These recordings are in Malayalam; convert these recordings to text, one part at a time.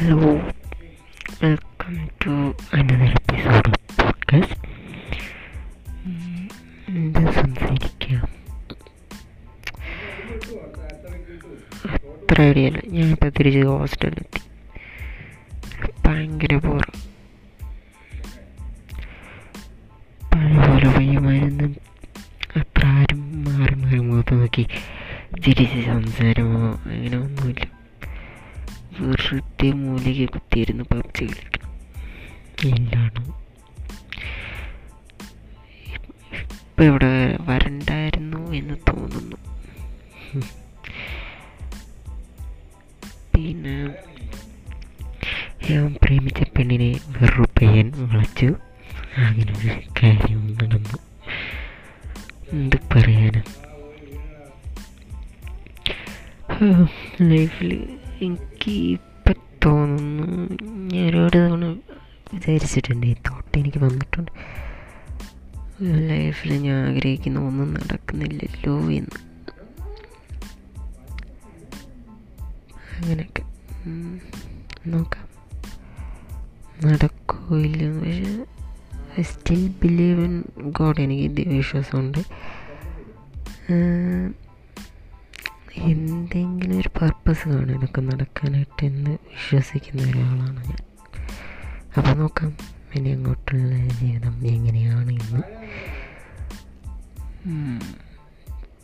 Hello. Welcome to another episode of podcast എന്താ സംസാരിക്കുക അത്ര ഐഡിയ ഞാനിപ്പോൾ തിരിച്ച് ഹോസ്റ്റലിലെത്തി ഭയങ്കര ബോറ് പഴയപോലെ പോലെ അത്ര ആരും മാറി മാറി മുഖത്ത് നോക്കി. തിരിച്ച് സംസാരമോ? അങ്ങനെ ഒന്നുമില്ല. വെറുതെ മൂലിക കുത്തിയിരുന്ന് പബ്ജി കളിക്കും എന്താണ് ഇപ്പം ഇവിടെ വരണ്ടായിരുന്നു എന്ന് തോന്നുന്നു. പിന്നെ ഞാൻ പ്രേമിച്ച പെണ്ണിനെ വേറൊരു പയ്യൻ വളച്ചു. അങ്ങനെ ഒരു കാര്യം നടന്നു. എന്ത് പറയാനാ? ലൈഫിൽ എനിക്ക് തോന്നുന്നു. ഞാൻ ഒരുപാട് തവണ വിചാരിച്ചിട്ടുണ്ട്. ഈ തോട്ട് എനിക്ക് വന്നിട്ടുണ്ട്. ലൈഫിൽ ഞാൻ ആഗ്രഹിക്കുന്ന ഒന്നും നടക്കുന്നില്ലല്ലോ എന്ന്. അങ്ങനെയൊക്കെ. നോക്കാം. നടക്കോ ഇല്ലെന്ന് പക്ഷേ I still believe in God എനിക്ക് ദൈവവിശ്വാസമുണ്ട്. എന്തെങ്കിലും പർപ്പസ് കാണും ഇതൊക്കെ നടക്കാനായിട്ട് എന്ന് വിശ്വസിക്കുന്ന ഒരാളാണ് ഞാൻ. അപ്പോൾ നോക്കാം ഇനി അങ്ങോട്ടുള്ള ജീവിതം എങ്ങനെയാണ് എന്ന്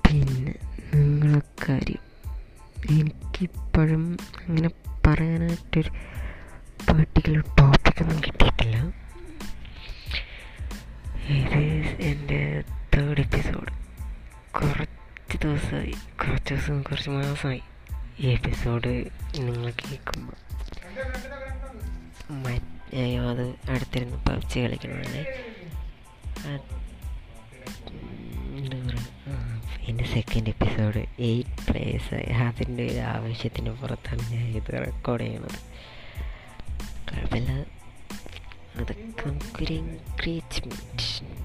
പിന്നെ നിങ്ങളെ കാര്യം. എനിക്കിപ്പോഴും അങ്ങനെ പറയാനായിട്ടൊരു പെർട്ടിക്കുലർ ടോപ്പിക്കൊന്നും കിട്ടിയിട്ടില്ല. ഇത് എന്റെ തേർഡ് എപ്പിസോഡ് കുറച്ച് ദിവസമായി. കുറച്ച് ദിവസം കുറച്ച് മാസമായി. ഈ എപ്പിസോഡ് നിങ്ങൾ കേൾക്കുമ്പോൾ അത് അടുത്തിരുന്ന് പബ്ജി കളിക്കണമല്ലേ എന്താ പറയുക എന്റെ സെക്കൻഡ് എപ്പിസോഡ് എയ്റ്റ് പ്ലേസ് അതിന്റെ ഒരു ആവശ്യത്തിന് പുറത്താണ് ഞാൻ ഇത് റെക്കോർഡ് ചെയ്യുന്നത് കുഴപ്പമില്ല. അതൊക്കെ നമുക്കൊരു എൻകറേജ്മെന്റ്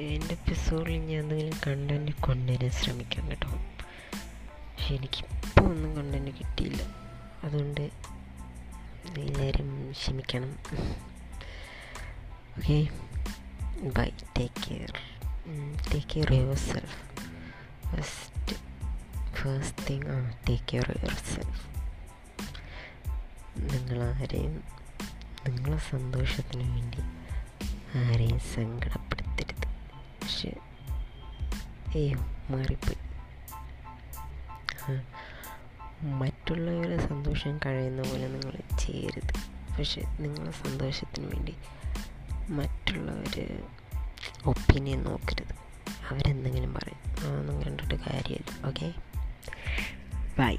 എന്റെ എപ്പിസോഡിൽ ഞാൻ എന്തെങ്കിലും കണ്ടന്റ് കൊണ്ടുവരാൻ ശ്രമിക്കാം കേട്ടോ. പക്ഷെ എനിക്കിപ്പോൾ ഒന്നും കണ്ടന്റ് കിട്ടിയില്ല. അതുകൊണ്ട് എല്ലാവരും ക്ഷമിക്കണം. Okay bye take care take care yourself first first thing ah take care yourself നിങ്ങളാരെയും നിങ്ങളെ സന്തോഷത്തിന് വേണ്ടി ആരെയും സങ്കടപ്പെടുത്തരുത് പക്ഷെ അയ്യോ മാറിപ്പോയി. മറ്റുള്ളവരുടെ സന്തോഷം കഴിയുന്ന പോലെ നിങ്ങൾ ചെയ്യരുത്. പക്ഷെ നിങ്ങളെ സന്തോഷത്തിന് വേണ്ടി മറ്റുള്ളവർ ഒപ്പീനിയൻ നോക്കരുത്. അവരെന്തെങ്കിലും പറയും. അതൊന്നും കണ്ടിട്ട് കാര്യമില്ല. ഓക്കെ? ബൈ.